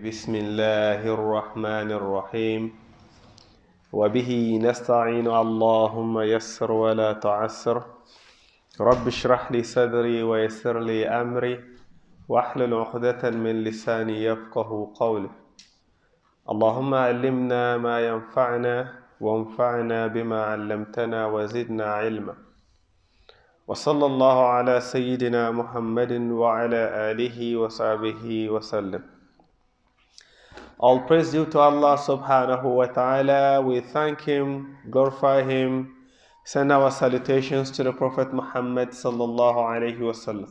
بسم الله الرحمن الرحيم. وبه نستعين. اللهم يسر ولا تعسر. رب اشرح لي صدري ويسر لي أمري. واحلل عقدة من لساني يفقه قولي. اللهم علمنا ما ينفعنا وانفعنا بما علمتنا وزدنا علما. وصلى الله على سيدنا محمد وعلى آله وصحبه وسلم. All praise due to Allah subhanahu wa ta'ala. We thank Him, glorify Him, send our salutations to the Prophet Muhammad sallallahu alayhi wasallam.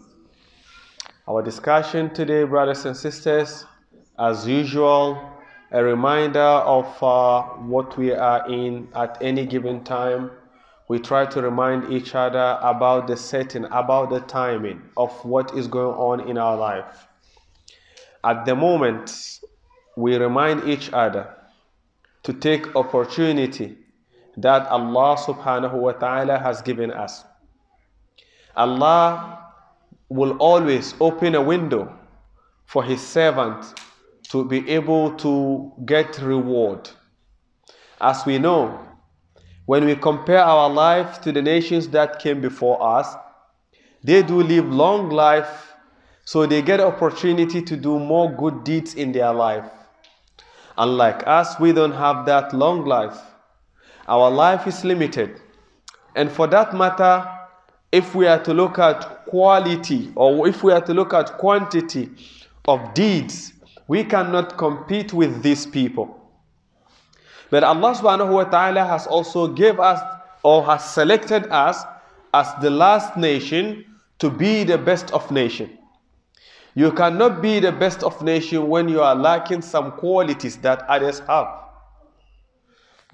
Our discussion today, brothers and sisters, as usual, a reminder of uh, what we are in at any given time. We try to remind each other about the setting, about the timing of what is going on in our life. At the moment, we remind each other to take opportunity that Allah subhanahu wa ta'ala has given us. Allah will always open a window for his servant to be able to get reward. As we know, when we compare our life to the nations that came before us, they do live long life, so they get opportunity to do more good deeds in their life. Unlike us, we don't have that long life. Our life is limited. And for that matter, if we are to look at quality or if we are to look at quantity of deeds, we cannot compete with these people. But Allah subhanahu wa ta'ala has also gave us or has selected us as the last nation to be the best of nation. You cannot be the best of nation when you are lacking some qualities that others have.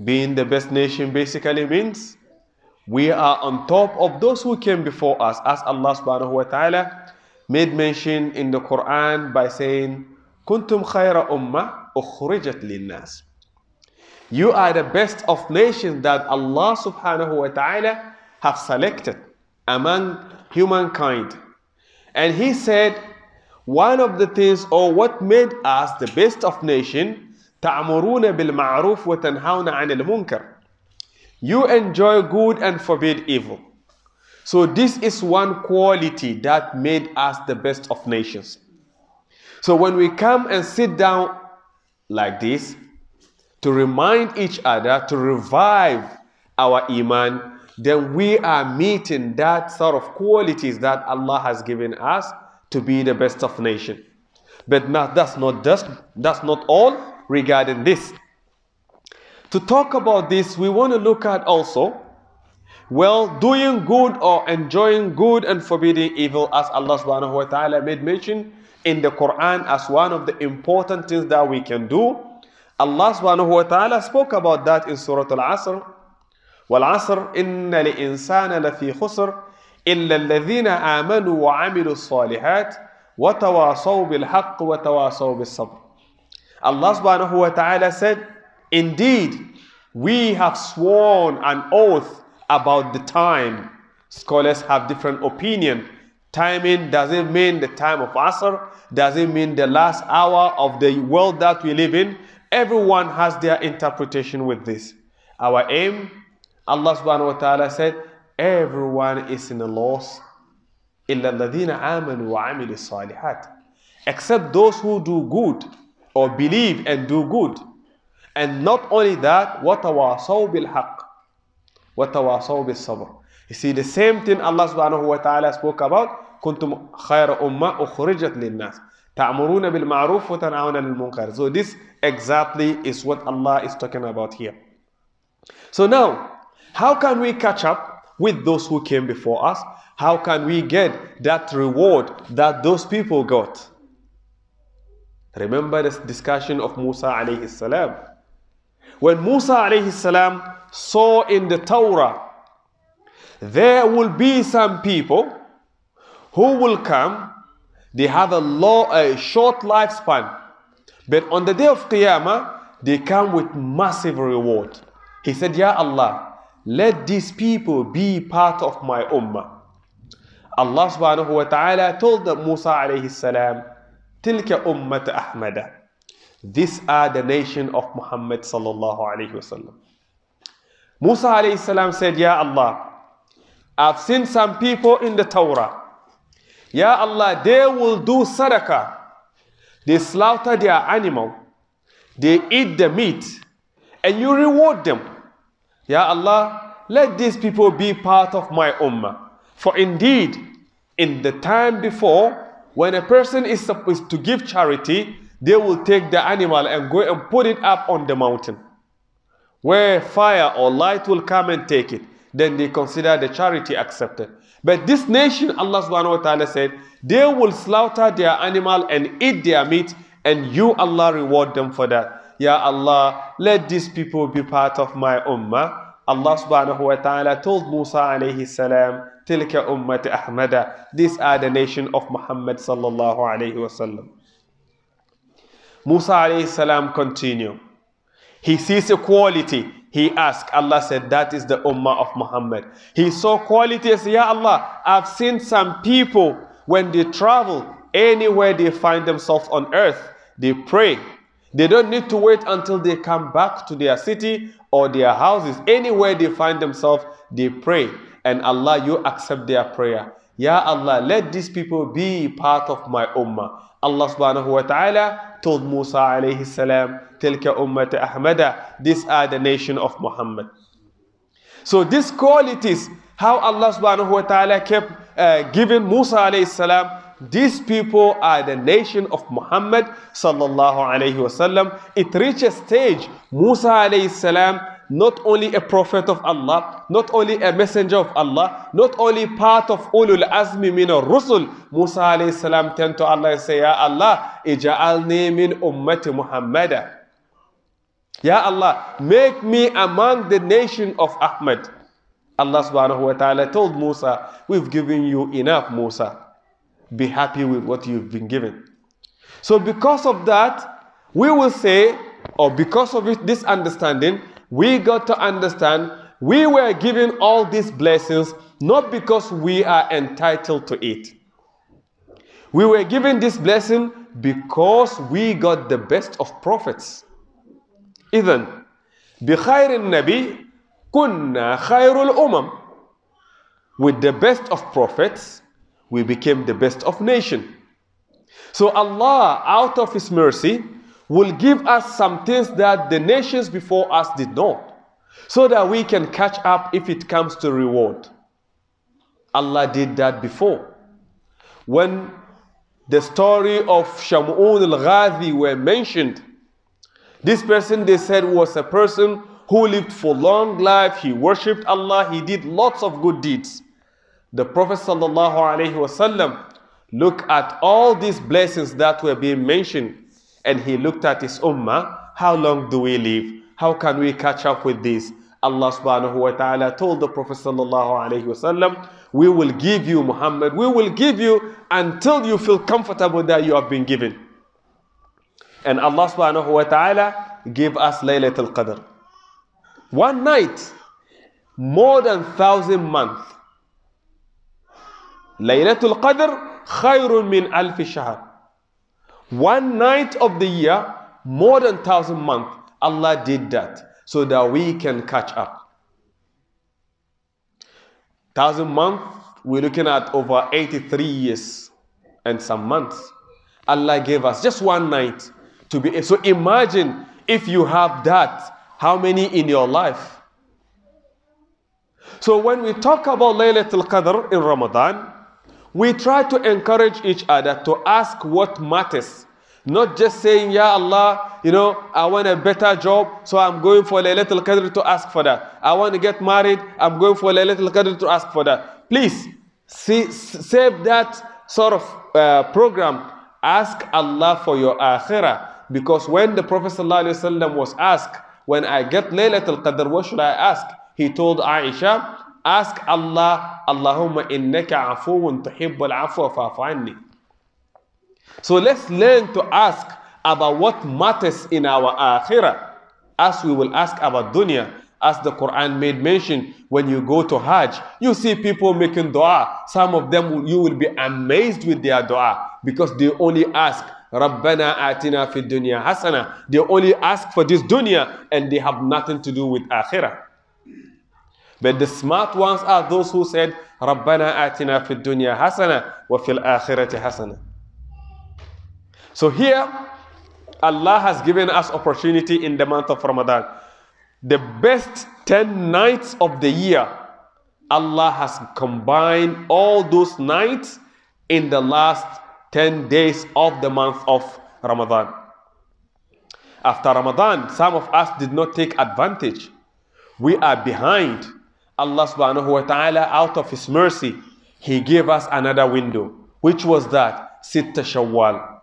Being the best nation basically means we are on top of those who came before us, as Allah subhanahu wa ta'ala made mention in the Quran by saying, Kuntum khayra ummah ukhrijat linnas. You are the best of nations that Allah subhanahu wa ta'ala have selected among humankind. And He said, one of the things or what made us the best of nation, ta'muruna بالمعروف ma'ruf wa المنكر. munkar. You enjoy good and forbid evil. So this is one quality that made us the best of nations. So when we come and sit down like this to remind each other to revive our iman, then we are meeting that sort of qualities that Allah has given us to be the best of nation. But that's not just, that's not all regarding this. To talk about this, we want to look at also, well, doing good or enjoying good and forbidding evil, as Allah subhanahu wa ta'ala made mention in the Quran as one of the important things that we can do. Allah subhanahu wa ta'ala spoke about that in Surah Al Asr. Wal Asr, inna li insana lafi khusr إلا الذين آمنوا وعملوا الصالحات وتواصوا بالحق وتواصوا بالصبر Allah subhanahu wa ta'ala said, Indeed, we have sworn an oath about the time. Scholars have different opinion. Timing doesn't mean the time of Asr, doesn't mean the last hour of the world that we live in. Everyone has their interpretation with this. Our aim, Allah subhanahu wa ta'ala said, everyone is in a loss إلا الذين آمنوا وعملوا الصالحات except those who do good or believe and do good and not only that وتواصوا بالحق وتواصوا بالصبر you see the same thing Allah subhanahu wa ta'ala spoke about كنتم خير أمة أخرجت للناس تأمرون بالمعروف وتنهون عن المنكر so this exactly is what Allah is talking about here so now how can we catch up With those who came before us? How can we get that reward that those people got? Remember this discussion of Musa alayhi salam. When Musa alayhi salam saw in the Torah, there will be some people who will come, they have a, low, a short lifespan, but on the day of Qiyamah, they come with massive reward. He said, Ya Allah, let these people be part of my ummah. Allah subhanahu wa ta'ala told Musa alayhi salam, Tilka ummat Ahmada. These are the nation of Muhammad sallallahu alayhi wasallam. Musa alayhi salam said, Ya Allah, I've seen some people in the Torah. Ya Allah, they will do sadaqah. They slaughter their animal. They eat the meat. And you reward them. Ya Allah, let these people be part of my ummah. For indeed, in the time before, when a person is supposed to give charity, they will take the animal and go and put it up on the mountain where fire or light will come and take it. Then they consider the charity accepted. But this nation, Allah subhanahu wa ta'ala said, they will slaughter their animal and eat their meat, and you, Allah, reward them for that. Ya Allah, let these people be part of my ummah. Allah subhanahu wa ta'ala told Musa alayhi salam, Tilka ummat Ahmada. These are the nation of Muhammad sallallahu alayhi wa sallam. Musa alayhi salam continue. He sees a quality. He asked. Allah said, That is the ummah of Muhammad. He saw said, Ya Allah, I've seen some people when they travel anywhere they find themselves on earth, they pray. They don't need to wait until they come back to their city or their houses. Anywhere they find themselves, they pray. And Allah, you accept their prayer. Ya Allah, let these people be part of my ummah. Allah subhanahu wa ta'ala told Musa alayhi salam, Tilka ummat Ahmada, these are the nation of Muhammad. So these qualities, how Allah subhanahu wa ta'ala kept uh, giving Musa alayhi salam, these people are the nation of Muhammad sallallahu alayhi wasallam. It reached a stage, Musa alayhi salam, not only a prophet of Allah, not only a messenger of Allah, not only part of ulul azmi min rusul Musa alayhi salam turned to Allah and say, Ya Allah, ija'alni min ummati Muhammada. Ya Allah, make me among the nation of Ahmad. Allah subhanahu wa ta'ala told Musa, we've given you enough, Musa Be happy with what you've been given. So because of that, we will say, or because of it, this understanding, we got to understand we were given all these blessings not because we are entitled to it. We were given this blessing because we got the best of prophets. إذن بخير النبي كنا خير الأمم With the best of prophets, we became the best of nation. So Allah, out of His mercy, will give us some things that the nations before us did not, so that we can catch up if it comes to reward. Allah did that before. When the story of Shamu'un al-Ghazi were mentioned, this person they said was a person who lived for long life, he worshipped Allah, he did lots of good deeds. The Prophet sallallahu alaihi wasallam looked at all these blessings that were being mentioned and he looked at his ummah, how long do we live? How can we catch up with this? Allah subhanahu wa ta'ala told the Prophet sallallahu alayhi wasallam, we will give you Muhammad, we will give you until you feel comfortable that you have been given. And Allah subhanahu wa ta'ala gave us Laylatul Qadr. One night, more than thousand months. Laylatul Qadr khayrun min alfi shahr. One night of the year, more than thousand months, Allah did that so that we can catch up. Thousand months, we're looking at over 83 years and some months. Allah gave us just one night to be. So imagine if you have that, how many in your life? So when we talk about Laylatul Qadr in Ramadan, we try to encourage each other to ask what matters. Not just saying, Ya Allah, you know, I want a better job, so I'm going for Laylatul Qadr to ask for that. I want to get married, I'm going for Laylatul Qadr to ask for that. Please, see, save that sort of uh, program. Ask Allah for your akhirah. Because when the Prophet ﷺ was asked, when I get Laylatul Qadr, what should I ask? He told Aisha, ask Allah, Allahumma innaka afuun tuhibbul afwa anni. So let's learn to ask about what matters in our akhirah as we will ask about dunya. As the Quran made mention, when you go to Hajj, you see people making dua. Some of them, you will be amazed with their dua because they only ask, Rabbana atina fid dunya hasana. They only ask for this dunya and they have nothing to do with akhirah. But the smart ones are those who said, atina fid dunya hasana wa fil akhirati hasana. So here, Allah has given us opportunity in the month of Ramadan. The best 10 nights of the year, Allah has combined all those nights in the last 10 days of the month of Ramadan. After Ramadan, some of us did not take advantage. We are behind. Allah subhanahu wa ta'ala, out of His mercy, He gave us another window. Which was that? Sitta Shawwal.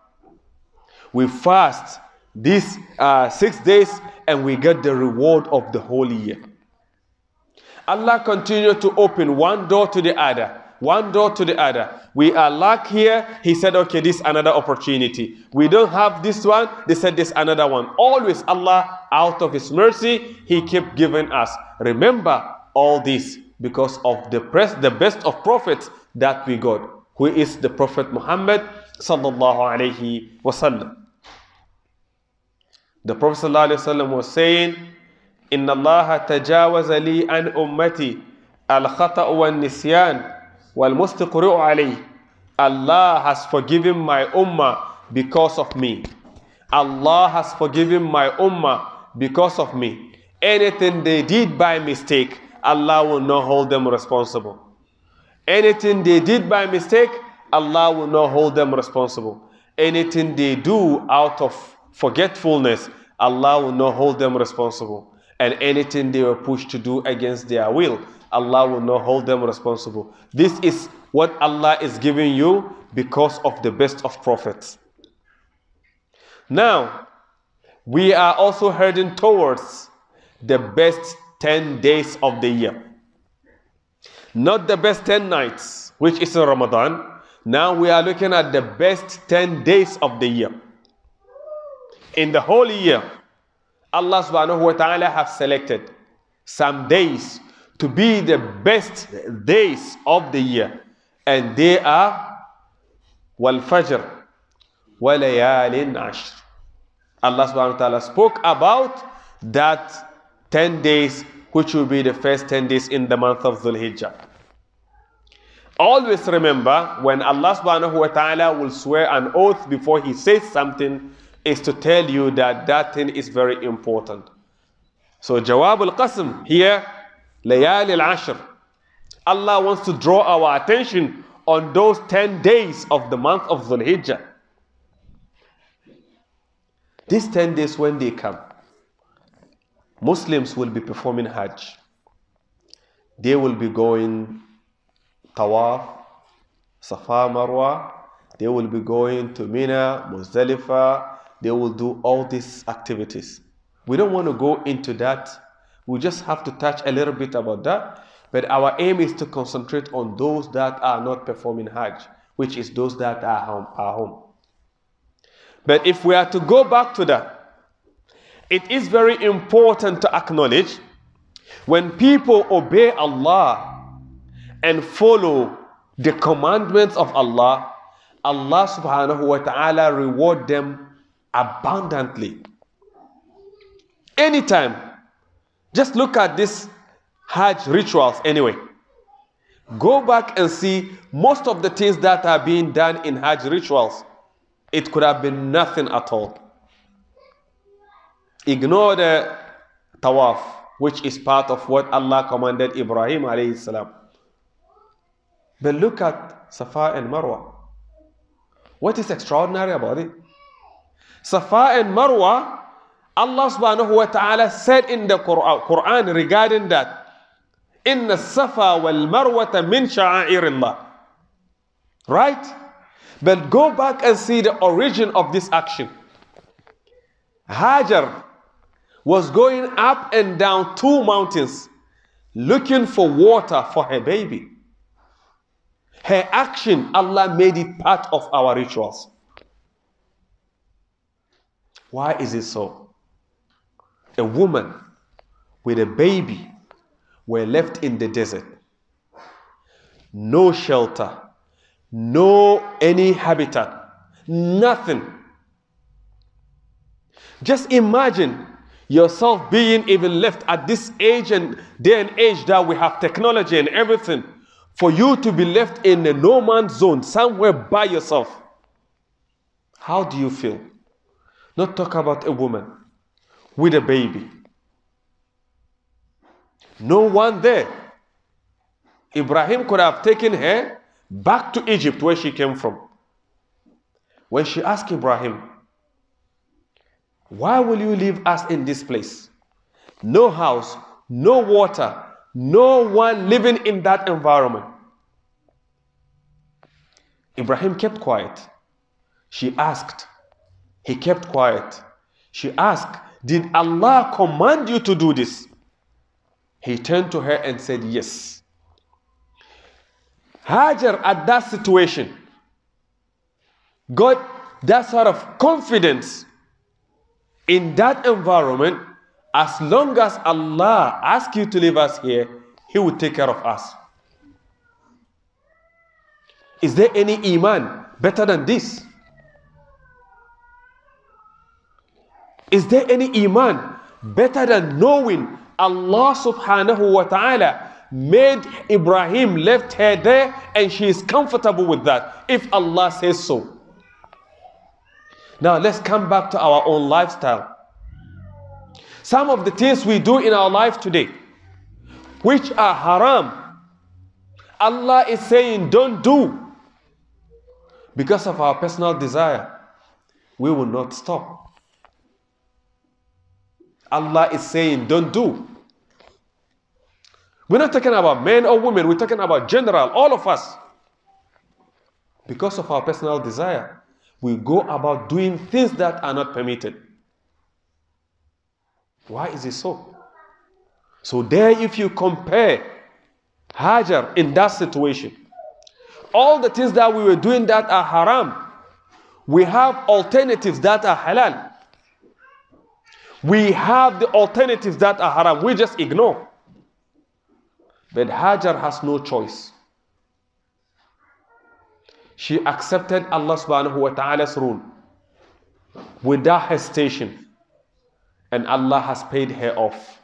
We fast these uh, six days and we get the reward of the whole year. Allah continued to open one door to the other one door to the other. We are lack here. He said, okay, this another opportunity. We don't have this one. They said this another one. Always Allah, out of His mercy, He kept giving us. Remember all this because of the press, the best of prophets that we got, who is the Prophet Muhammad sallallahu alaihi wasallam. The Prophet sallallahu alaihi wasallam was saying, إن الله تجاوز لي عن أمتي الخطأ والنسيان وَالْمُسْتِقْرِعُ عَلَيْهِ Allah has forgiven my ummah because of me. Allah has forgiven my ummah because of me. Anything they did by mistake, Allah will not hold them responsible. Anything they did by mistake, Allah will not hold them responsible. Anything they do out of forgetfulness, Allah will not hold them responsible. And anything they were pushed to do against their will, Allah will not hold them responsible. This is what Allah is giving you because of the best of prophets. Now, we are also heading towards the best 10 days of the year. Not the best 10 nights, which is in Ramadan. Now we are looking at the best 10 days of the year. In the whole year, Allah subhanahu wa ta'ala have selected some days to be the best days of the year. And they are wal fajr wa layalin ashr. Allah subhanahu wa ta'ala spoke about that 10 days which will be the first 10 days in the month of Dhul Hijjah. Always remember when Allah subhanahu wa ta'ala will swear an oath before he says something is to tell you that that thing is very important. So Jawab al-Qasm here Layali al-Ashr. Allah wants to draw our attention on those 10 days of the month of Dhul Hijjah. These 10 days, when they come, Muslims will be performing Hajj. They will be going Tawaf, Safa Marwa. They will be going to Mina, Muzdalifah. They will do all these activities. We don't want to go into that we just have to touch a little bit about that. But our aim is to concentrate on those that are not performing Hajj, which is those that are home. Are home. But if we are to go back to that, it is very important to acknowledge when people obey Allah and follow the commandments of Allah, Allah subhanahu wa ta'ala reward them abundantly. Anytime just look at these Hajj rituals anyway. Go back and see most of the things that are being done in Hajj rituals. It could have been nothing at all. Ignore the tawaf, which is part of what Allah commanded Ibrahim alayhi salam. But look at Safa and Marwa. What is extraordinary about it? Safa and Marwa Allah subhanahu wa ta'ala said in the Quran regarding that, Inna safa wal marwata min sha'airillah. Right? But go back and see the origin of this action. Hajar was going up and down two mountains looking for water for her baby. Her action, Allah made it part of our rituals. Why is it so? a woman with a baby were left in the desert. No shelter, no any habitat, nothing. Just imagine yourself being even left at this age and day and age that we have technology and everything, for you to be left in a no man's zone somewhere by yourself. How do you feel? Not talk about a woman with a baby. No one there. Ibrahim could have taken her back to Egypt where she came from. When she asked Ibrahim, Why will you leave us in this place? No house, no water, no one living in that environment. Ibrahim kept quiet. She asked. He kept quiet. She asked, Did Allah command you to do this? He turned to her and said, Yes. Hajar, at that situation, got that sort of confidence in that environment. As long as Allah asks you to leave us here, He will take care of us. Is there any Iman better than this? Is there any Iman better than knowing Allah subhanahu wa ta'ala made Ibrahim left her there and she is comfortable with that if Allah says so. Now let's come back to our own lifestyle. Some of the things we do in our life today, which are haram, Allah is saying don't do because of our personal desire. We will not stop. Allah is saying don't do. We're not talking about men or women, we're talking about general, all of us. Because of our personal desire, we go about doing things that are not permitted. Why is it so? So, there, if you compare Hajar in that situation, all the things that we were doing that are haram, we have alternatives that are halal. We have the alternatives that are haram, we just ignore. But Hajar has no choice. She accepted Allah subhanahu wa ta'ala's rule without hesitation. And Allah has paid her off.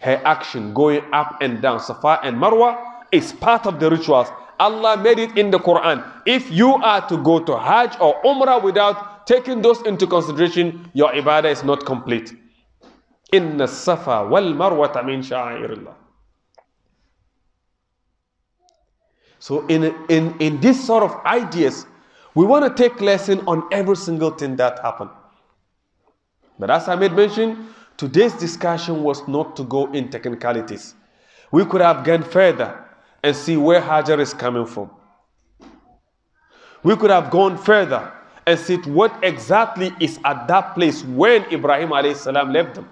Her action going up and down, Safa and Marwa, is part of the rituals. Allah made it in the Quran. If you are to go to Hajj or Umrah without taking those into consideration, your ibadah is not complete. Inna safa wal marwata min. So in, in, in this sort of ideas, we want to take lesson on every single thing that happened. But as I made mention, today's discussion was not to go in technicalities. We could have gone further and see where Hajar is coming from. We could have gone further and see what exactly is at that place when Ibrahim alayhi salam left them.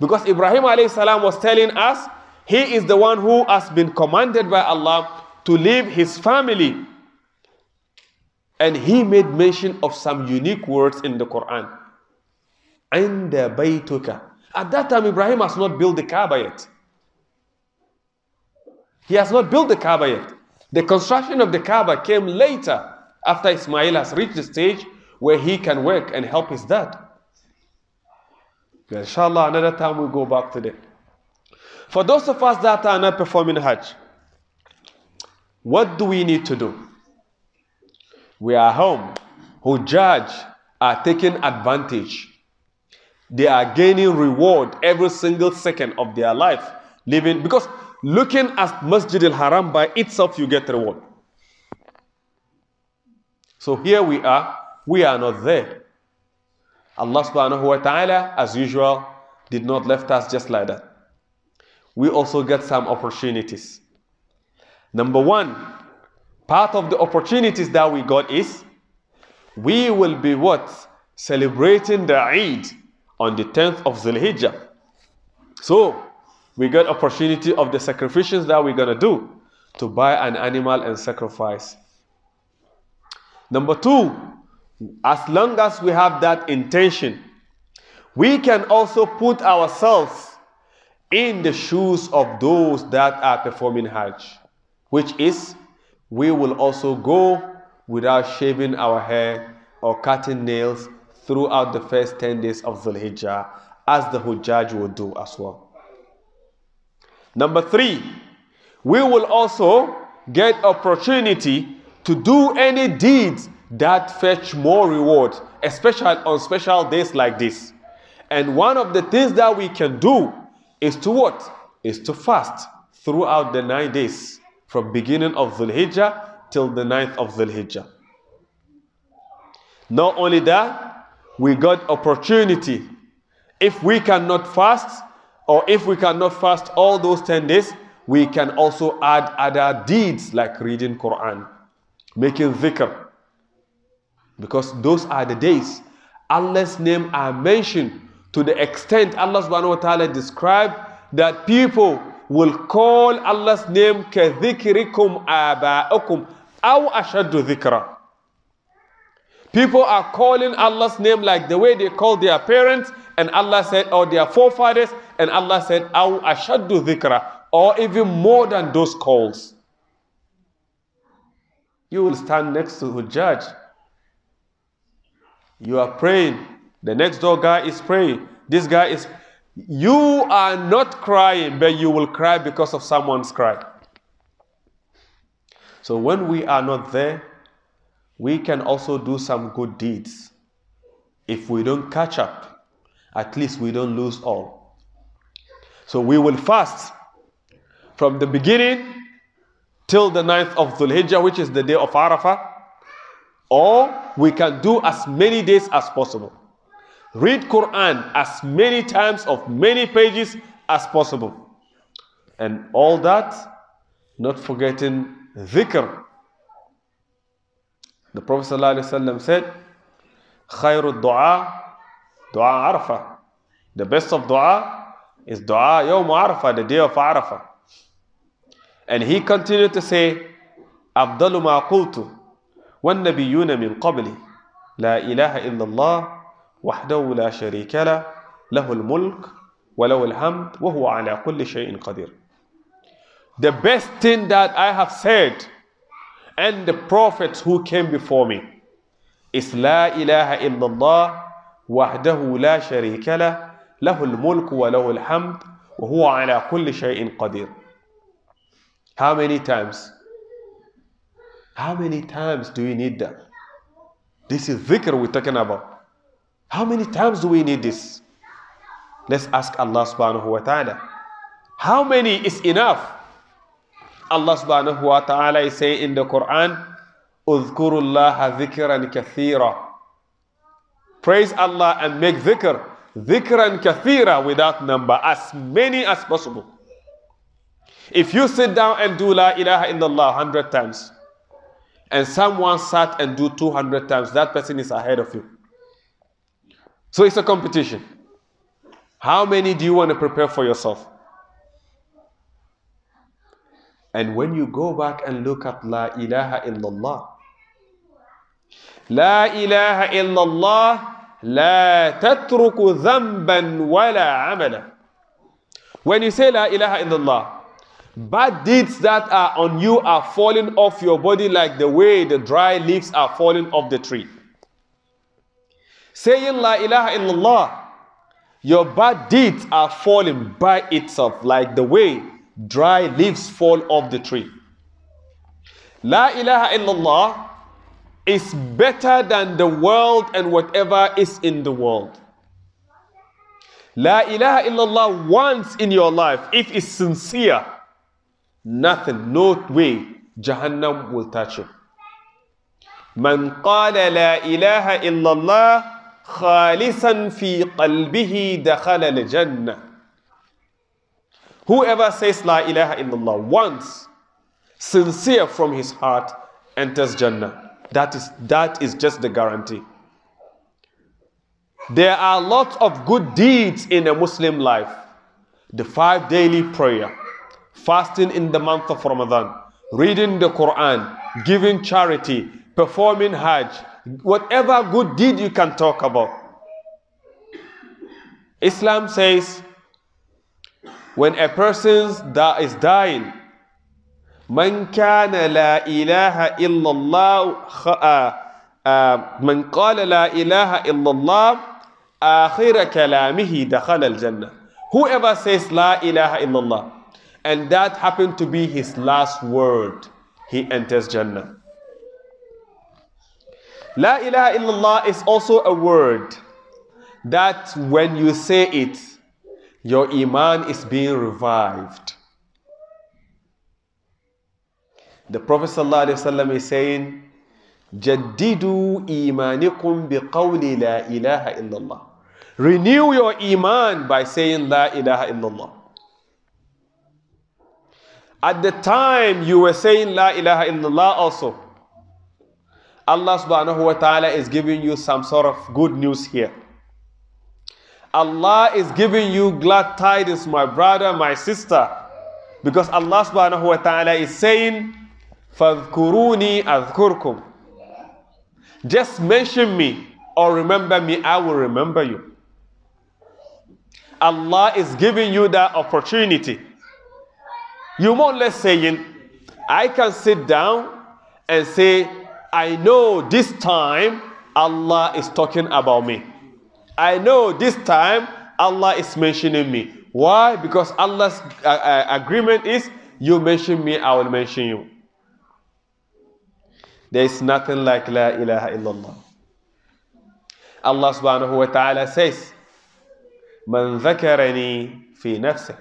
Because Ibrahim alayhi salam was telling us he is the one who has been commanded by Allah to leave his family. And he made mention of some unique words in the Quran. And baytuka. At that time, Ibrahim has not built the Kaaba yet. He has not built the Kaaba yet. The construction of the Kaaba came later after Ismail has reached the stage where he can work and help his dad. Inshallah, another time we'll go back to that. For those of us that are not performing Hajj, what do we need to do? We are home. Hujjaj are taking advantage. They are gaining reward every single second of their life. Living because looking at Masjid al Haram by itself, you get reward. So here we are, we are not there. Allah subhanahu wa ta'ala, as usual, did not left us just like that we also get some opportunities. Number one, part of the opportunities that we got is we will be what? Celebrating the Eid on the 10th of Zulhijjah. So, we got opportunity of the sacrifices that we're going to do to buy an animal and sacrifice. Number two, as long as we have that intention, we can also put ourselves in the shoes of those that are performing Hajj, which is we will also go without shaving our hair or cutting nails throughout the first 10 days of Dhul Hijjah, as the Hujjaj will do as well. Number three, we will also get opportunity to do any deeds that fetch more reward, especially on special days like this. And one of the things that we can do is to what? Is to fast throughout the nine days from beginning of Dhul Hijjah till the ninth of Dhul Hijjah. Not only that, we got opportunity. If we cannot fast, or if we cannot fast all those 10 days, we can also add other deeds like reading Quran, making dhikr. Because those are the days Allah's name are mentioned to the extent Allah subhanahu wa ta'ala described that people will call Allah's name كَذِكْرِكُمْ آبَاءَكُمْ أَوْ أَشَدُّ ذِكْرًا People are calling Allah's name like the way they call their parents, and Allah said, or their forefathers, and Allah said, أَوْ أَشَدُّ ذِكْرًا Or even more than those calls. You will stand next to the judge. You are praying. the next door guy is praying. This guy is. You are not crying, but you will cry because of someone's cry. So when we are not there, we can also do some good deeds. If we don't catch up, at least we don't lose all. So we will fast from the beginning till the ninth of Dhul Hijjah, which is the day of Arafah, or we can do as many days as possible. Read Quran as many times of many pages as possible. And all that, not forgetting dhikr. The Prophet ﷺ said, خير الدعاء دعاء عرفة. The best of dua is dua يوم عرفة, the day of Arafah. And he continued to say, أفضل ما قلت والنبيون من قبلي لا إله إلا الله وحده لا شريك له له الملك وله الحمد وهو على كل شيء قدير The best thing that I have said and the prophets who came before me is لا إله إلا الله وحده لا شريك له له الملك وله الحمد وهو على كل شيء قدير How many times? How many times do we need that? This is dhikr we're talking about. How many times do we need this? Let's ask Allah subhanahu wa ta'ala. How many is enough? Allah subhanahu wa ta'ala is saying in the Quran, اذكروا الله ذكرا كثيرا. Praise Allah and make dhikr. Dhikran kathira without number, as many as possible. If you sit down and do La ilaha illallah 100 times, and someone sat and do 200 times, that person is ahead of you. So it's a competition. How many do you want to prepare for yourself? And when you go back and look at La ilaha illallah, La ilaha illallah, La tatruku wa wala amala. When you say La ilaha illallah, bad deeds that are on you are falling off your body like the way the dry leaves are falling off the tree. Saying La ilaha illallah, your bad deeds are falling by itself, like the way dry leaves fall off the tree. La ilaha illallah is better than the world and whatever is in the world. La ilaha illallah once in your life, if it's sincere, nothing, no way, Jahannam will touch you. Man qala la ilaha illallah خالصا في قلبه دخل الجنة Whoever says La ilaha illallah once, sincere from his heart, enters Jannah. That is, that is just the guarantee. There are lots of good deeds in a Muslim life. The five daily prayer, fasting in the month of Ramadan, reading the Quran, giving charity, performing Hajj, whatever good deed you can talk about. Islam says when a person is dying, من كان لا إله إلا الله uh, من قال لا إله إلا الله آخر كلامه دخل الجنة whoever says لا إله إلا الله and that happened to be his last word he enters Jannah La ilaha illallah is also a word that when you say it, your iman is being revived. The Prophet ﷺ is saying, Jaddidu imanikum biqawli la ilaha illallah. Renew your iman by saying la ilaha illallah. At the time you were saying la ilaha illallah also, Allah subhanahu wa ta'ala is giving you some sort of good news here. Allah is giving you glad tidings, my brother, my sister. Because Allah subhanahu wa ta'ala is saying, فَاذْكُرُونِي أَذْكُرْكُمْ Just mention me or remember me, I will remember you. Allah is giving you that opportunity. You more or less saying, I can sit down and say, I know this time Allah is talking about me. I know this time Allah is mentioning me. Why? Because Allah's uh, uh, agreement is you mention me, I will mention you. There is nothing like La ilaha illallah. Allah subhanahu wa ta'ala says, Man dhakarani fi nafsih.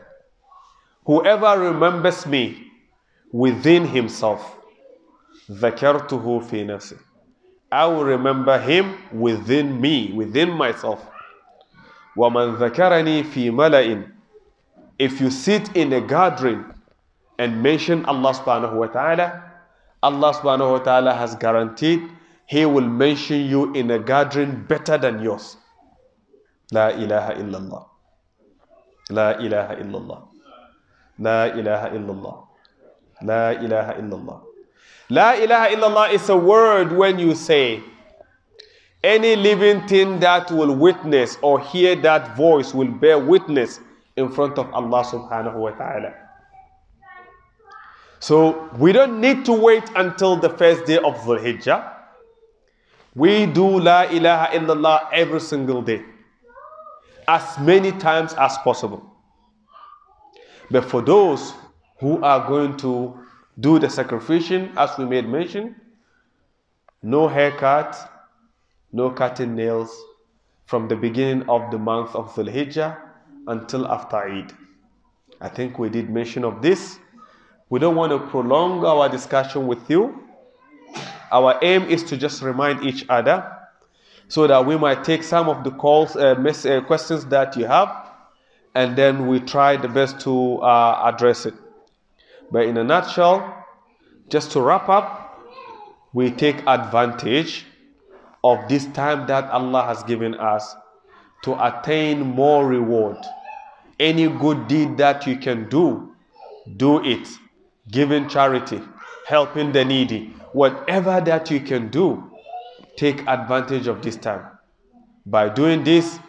Whoever remembers me within himself, fi nafsih. I will remember him within me, within myself. وَمَنْ ذَكَرَنِي فِي مَلَئٍ If you sit in a gathering and mention Allah wa ta'ala, Allah wa ta'ala has guaranteed He will mention you in a gathering better than yours. La ilaha illallah. La ilaha illallah. La ilaha illallah. La ilaha illallah. La ilaha illallah is a word when you say, any living thing that will witness or hear that voice will bear witness in front of Allah subhanahu wa ta'ala. So we don't need to wait until the first day of Dhul Hijjah. We do La ilaha illallah every single day, as many times as possible. But for those who are going to do the sacrificial, as we made mention, no haircut, no cutting nails from the beginning of the month of Dhul Hijjah until after Eid. I think we did mention of this. We don't want to prolong our discussion with you. Our aim is to just remind each other so that we might take some of the calls, uh, mess, uh, questions that you have, and then we try the best to uh, address it. But in a nutshell, just to wrap up, we take advantage of this time that Allah has given us to attain more reward. Any good deed that you can do, do it. Giving charity, helping the needy, whatever that you can do, take advantage of this time. By doing this,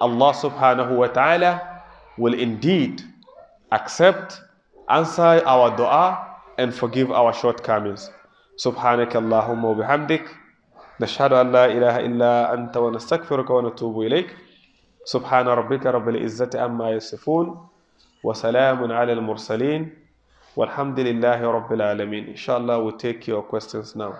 Allah subhanahu wa ta'ala will indeed accept, answer our dua, and forgive our shortcomings. سبحانك اللهم وبحمدك نشهد أن لا إله إلا أنت ونستغفرك ونتوب إليك سبحان ربك رب العزة عما يصفون وسلام على المرسلين والحمد لله رب العالمين إن شاء الله we'll take your questions now